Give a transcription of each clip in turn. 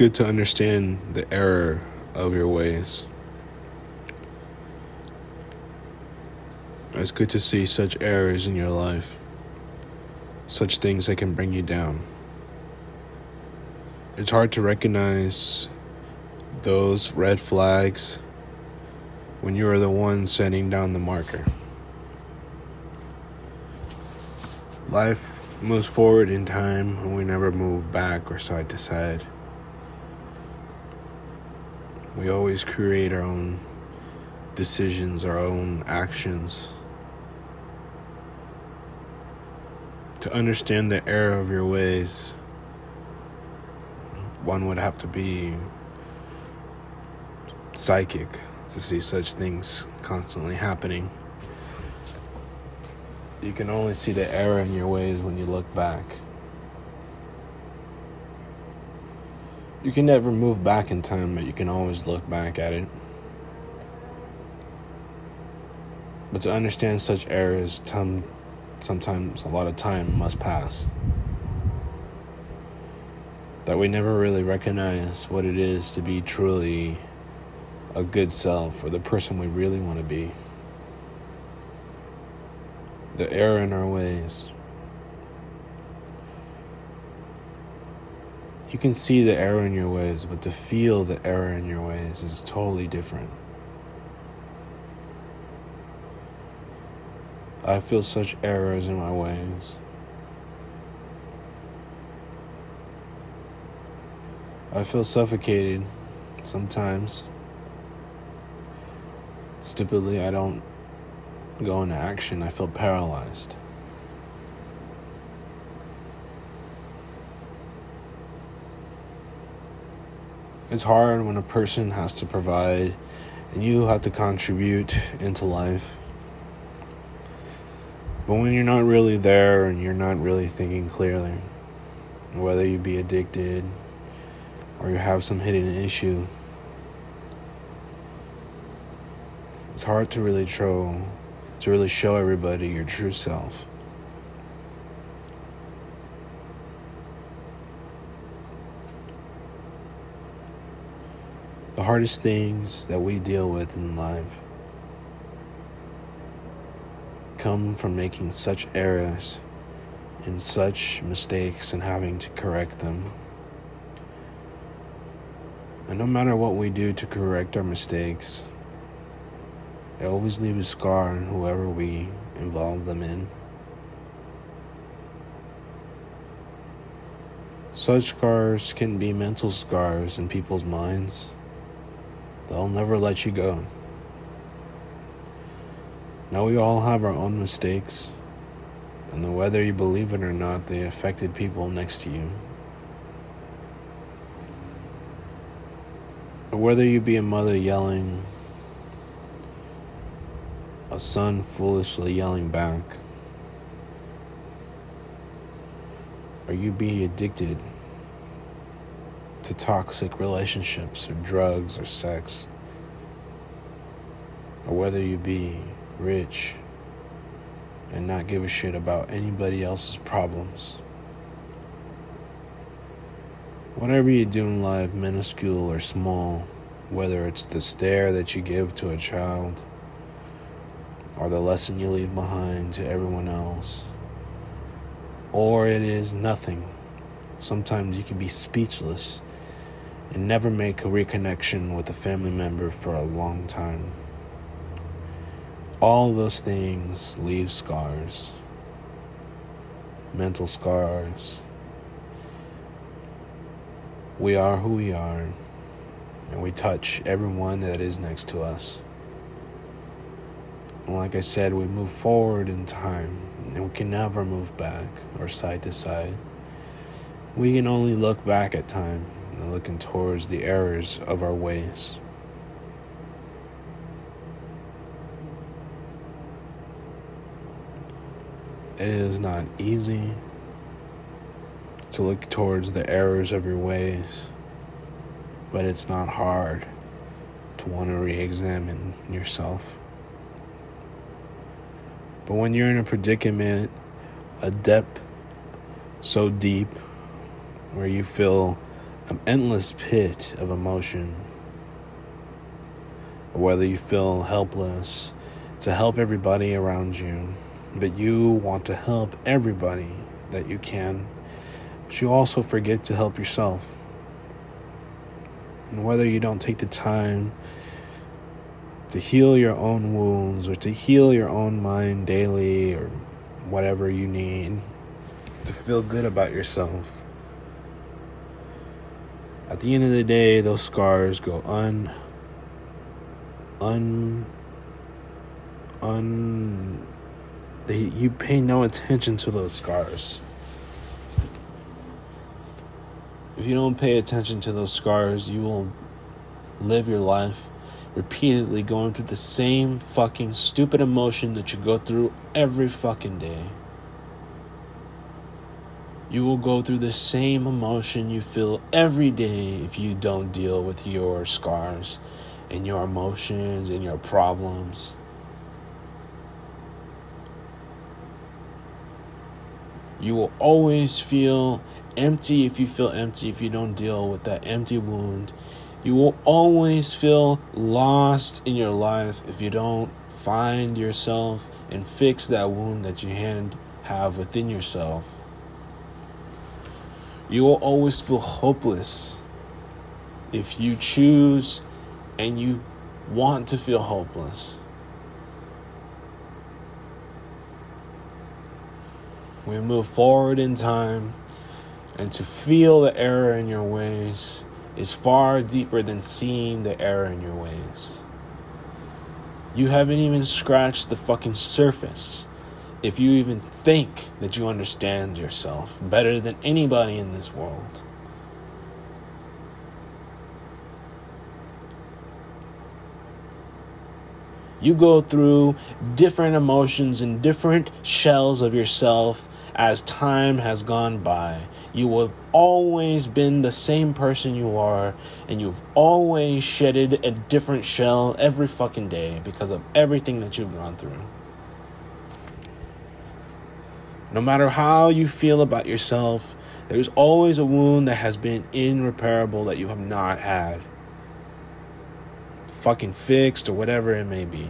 good to understand the error of your ways. It's good to see such errors in your life, such things that can bring you down. It's hard to recognize those red flags when you are the one setting down the marker. Life moves forward in time and we never move back or side to side. We always create our own decisions, our own actions. To understand the error of your ways, one would have to be psychic to see such things constantly happening. You can only see the error in your ways when you look back. You can never move back in time, but you can always look back at it. But to understand such errors, time, sometimes a lot of time must pass. That we never really recognize what it is to be truly a good self or the person we really want to be. The error in our ways. You can see the error in your ways, but to feel the error in your ways is totally different. I feel such errors in my ways. I feel suffocated sometimes. Stupidly, I don't go into action. I feel paralyzed. It's hard when a person has to provide and you have to contribute into life. But when you're not really there and you're not really thinking clearly, whether you be addicted or you have some hidden issue, it's hard to really show to really show everybody your true self. The hardest things that we deal with in life come from making such errors and such mistakes and having to correct them. And no matter what we do to correct our mistakes, they always leave a scar on whoever we involve them in. Such scars can be mental scars in people's minds. They'll never let you go. Now, we all have our own mistakes, and whether you believe it or not, they affected people next to you. Whether you be a mother yelling, a son foolishly yelling back, or you be addicted to toxic relationships or drugs or sex, or whether you be rich and not give a shit about anybody else's problems. Whatever you do in life, minuscule or small, whether it's the stare that you give to a child or the lesson you leave behind to everyone else, or it is nothing. Sometimes you can be speechless and never make a reconnection with a family member for a long time. All those things leave scars, mental scars. We are who we are, and we touch everyone that is next to us. And like I said, we move forward in time, and we can never move back or side to side. We can only look back at time and looking towards the errors of our ways. It is not easy to look towards the errors of your ways, but it's not hard to want to re examine yourself. But when you're in a predicament, a depth so deep where you feel an endless pit of emotion. Whether you feel helpless to help everybody around you, but you want to help everybody that you can, but you also forget to help yourself. And whether you don't take the time to heal your own wounds or to heal your own mind daily or whatever you need to feel good about yourself. At the end of the day, those scars go un un un they, you pay no attention to those scars. If you don't pay attention to those scars, you will live your life repeatedly going through the same fucking stupid emotion that you go through every fucking day. You will go through the same emotion you feel every day if you don't deal with your scars and your emotions and your problems. You will always feel empty if you feel empty if you don't deal with that empty wound you will always feel lost in your life if you don't find yourself and fix that wound that you have within yourself. You will always feel hopeless if you choose and you want to feel hopeless. We move forward in time and to feel the error in your ways is far deeper than seeing the error in your ways. You haven't even scratched the fucking surface if you even think that you understand yourself better than anybody in this world. You go through different emotions and different shells of yourself as time has gone by. You have always been the same person you are, and you've always shedded a different shell every fucking day because of everything that you've gone through. No matter how you feel about yourself, there's always a wound that has been irreparable that you have not had fucking fixed or whatever it may be.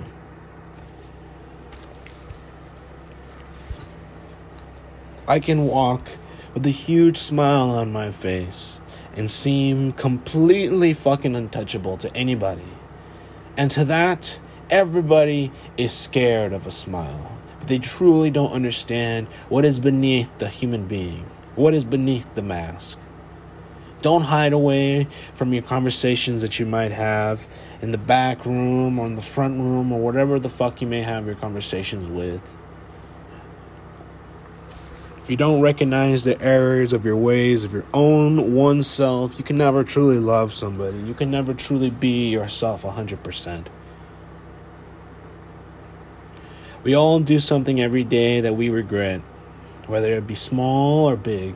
I can walk with a huge smile on my face and seem completely fucking untouchable to anybody. And to that, everybody is scared of a smile. They truly don't understand what is beneath the human being, what is beneath the mask. Don't hide away from your conversations that you might have in the back room or in the front room or whatever the fuck you may have your conversations with If you don't recognize the errors of your ways, of your own one self, you can never truly love somebody. You can never truly be yourself 100%. We all do something every day that we regret, whether it be small or big.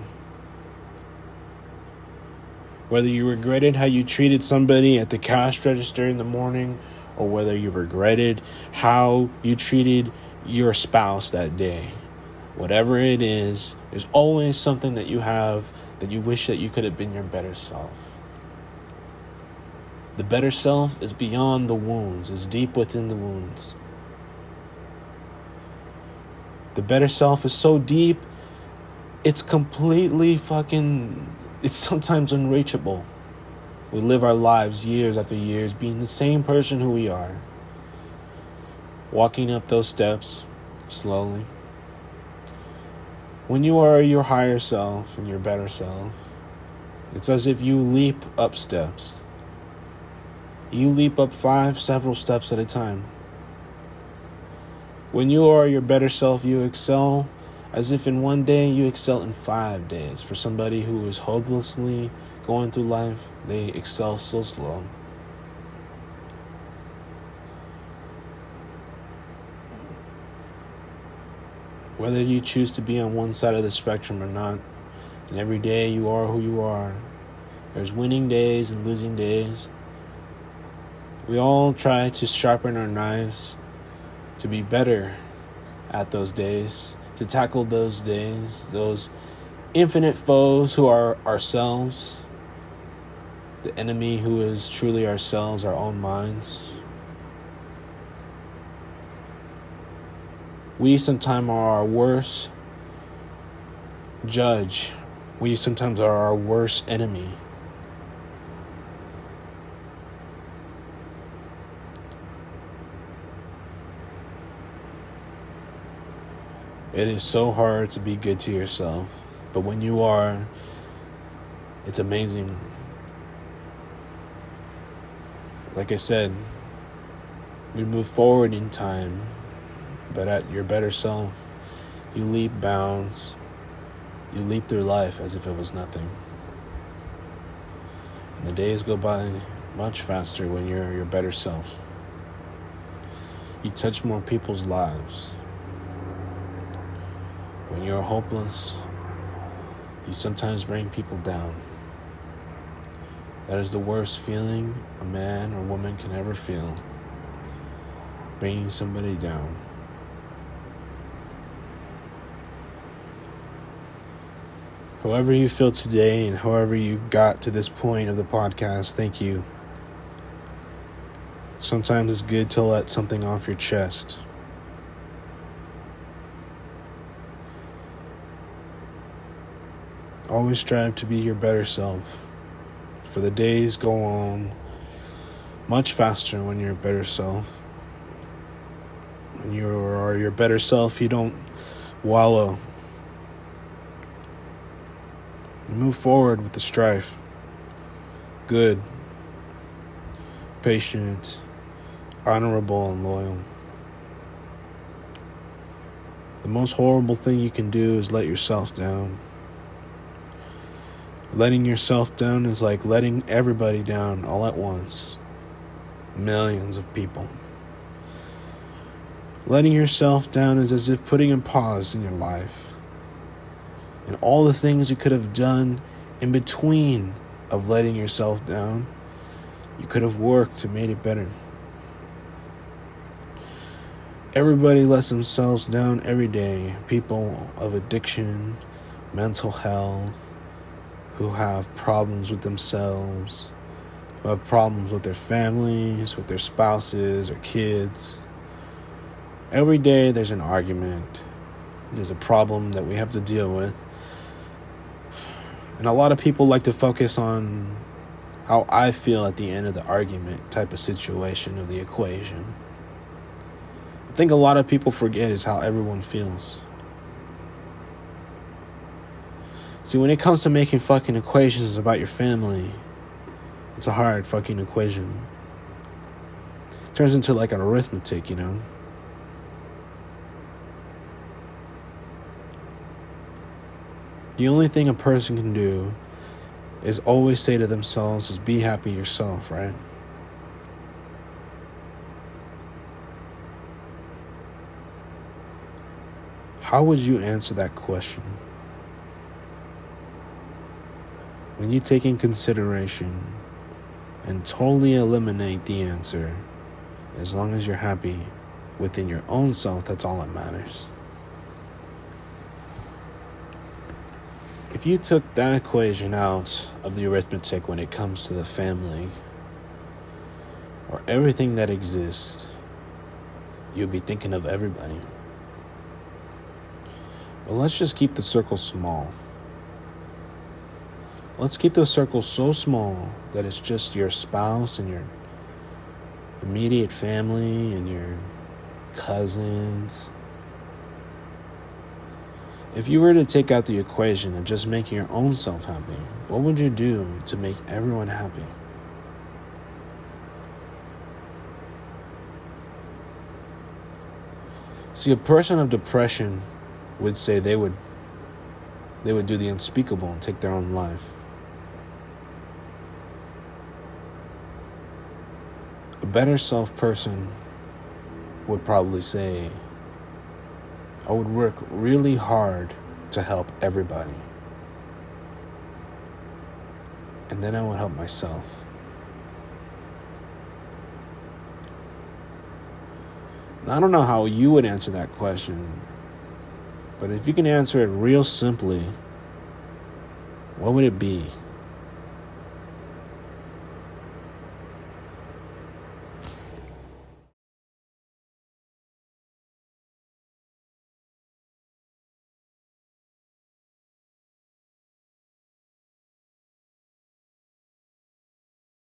Whether you regretted how you treated somebody at the cash register in the morning, or whether you regretted how you treated your spouse that day whatever it is, there's always something that you have that you wish that you could have been your better self. The better self is beyond the wounds, is deep within the wounds. The better self is so deep, it's completely fucking, it's sometimes unreachable. We live our lives years after years being the same person who we are. Walking up those steps slowly, when you are your higher self and your better self, it's as if you leap up steps. You leap up five, several steps at a time. When you are your better self, you excel as if in one day you excel in five days. For somebody who is hopelessly going through life, they excel so slow. whether you choose to be on one side of the spectrum or not. And every day you are who you are. There's winning days and losing days. We all try to sharpen our knives to be better at those days, to tackle those days, those infinite foes who are ourselves. the enemy who is truly ourselves, our own minds. We sometimes are our worst judge. We sometimes are our worst enemy. It is so hard to be good to yourself, but when you are, it's amazing. Like I said, we move forward in time, but at your better self, you leap bounds, you leap through life as if it was nothing. And the days go by much faster when you're your better self. You touch more people's lives. When you're hopeless, you sometimes bring people down. That is the worst feeling a man or woman can ever feel. Bringing somebody down. However, you feel today and however you got to this point of the podcast, thank you. Sometimes it's good to let something off your chest. Always strive to be your better self. For the days go on much faster when you're a better self. When you are your better self, you don't wallow. You move forward with the strife. Good, patient, honorable, and loyal. The most horrible thing you can do is let yourself down. Letting yourself down is like letting everybody down all at once. Millions of people. Letting yourself down is as if putting a pause in your life. And all the things you could have done in between of letting yourself down, you could have worked to made it better. Everybody lets themselves down every day. People of addiction, mental health, who have problems with themselves, who have problems with their families, with their spouses or kids. Every day there's an argument, there's a problem that we have to deal with. And a lot of people like to focus on how I feel at the end of the argument type of situation of the equation. I think a lot of people forget is how everyone feels. See, when it comes to making fucking equations about your family, it's a hard fucking equation. It turns into like an arithmetic, you know? The only thing a person can do is always say to themselves is be happy yourself, right? How would you answer that question? When you take in consideration and totally eliminate the answer, as long as you're happy within your own self, that's all that matters. If you took that equation out of the arithmetic when it comes to the family or everything that exists, you'll be thinking of everybody. But let's just keep the circle small. Let's keep those circles so small that it's just your spouse and your immediate family and your cousins. If you were to take out the equation of just making your own self happy, what would you do to make everyone happy? See, a person of depression would say they would they would do the unspeakable and take their own life. A better self person would probably say, I would work really hard to help everybody. And then I would help myself. I don't know how you would answer that question, but if you can answer it real simply, what would it be?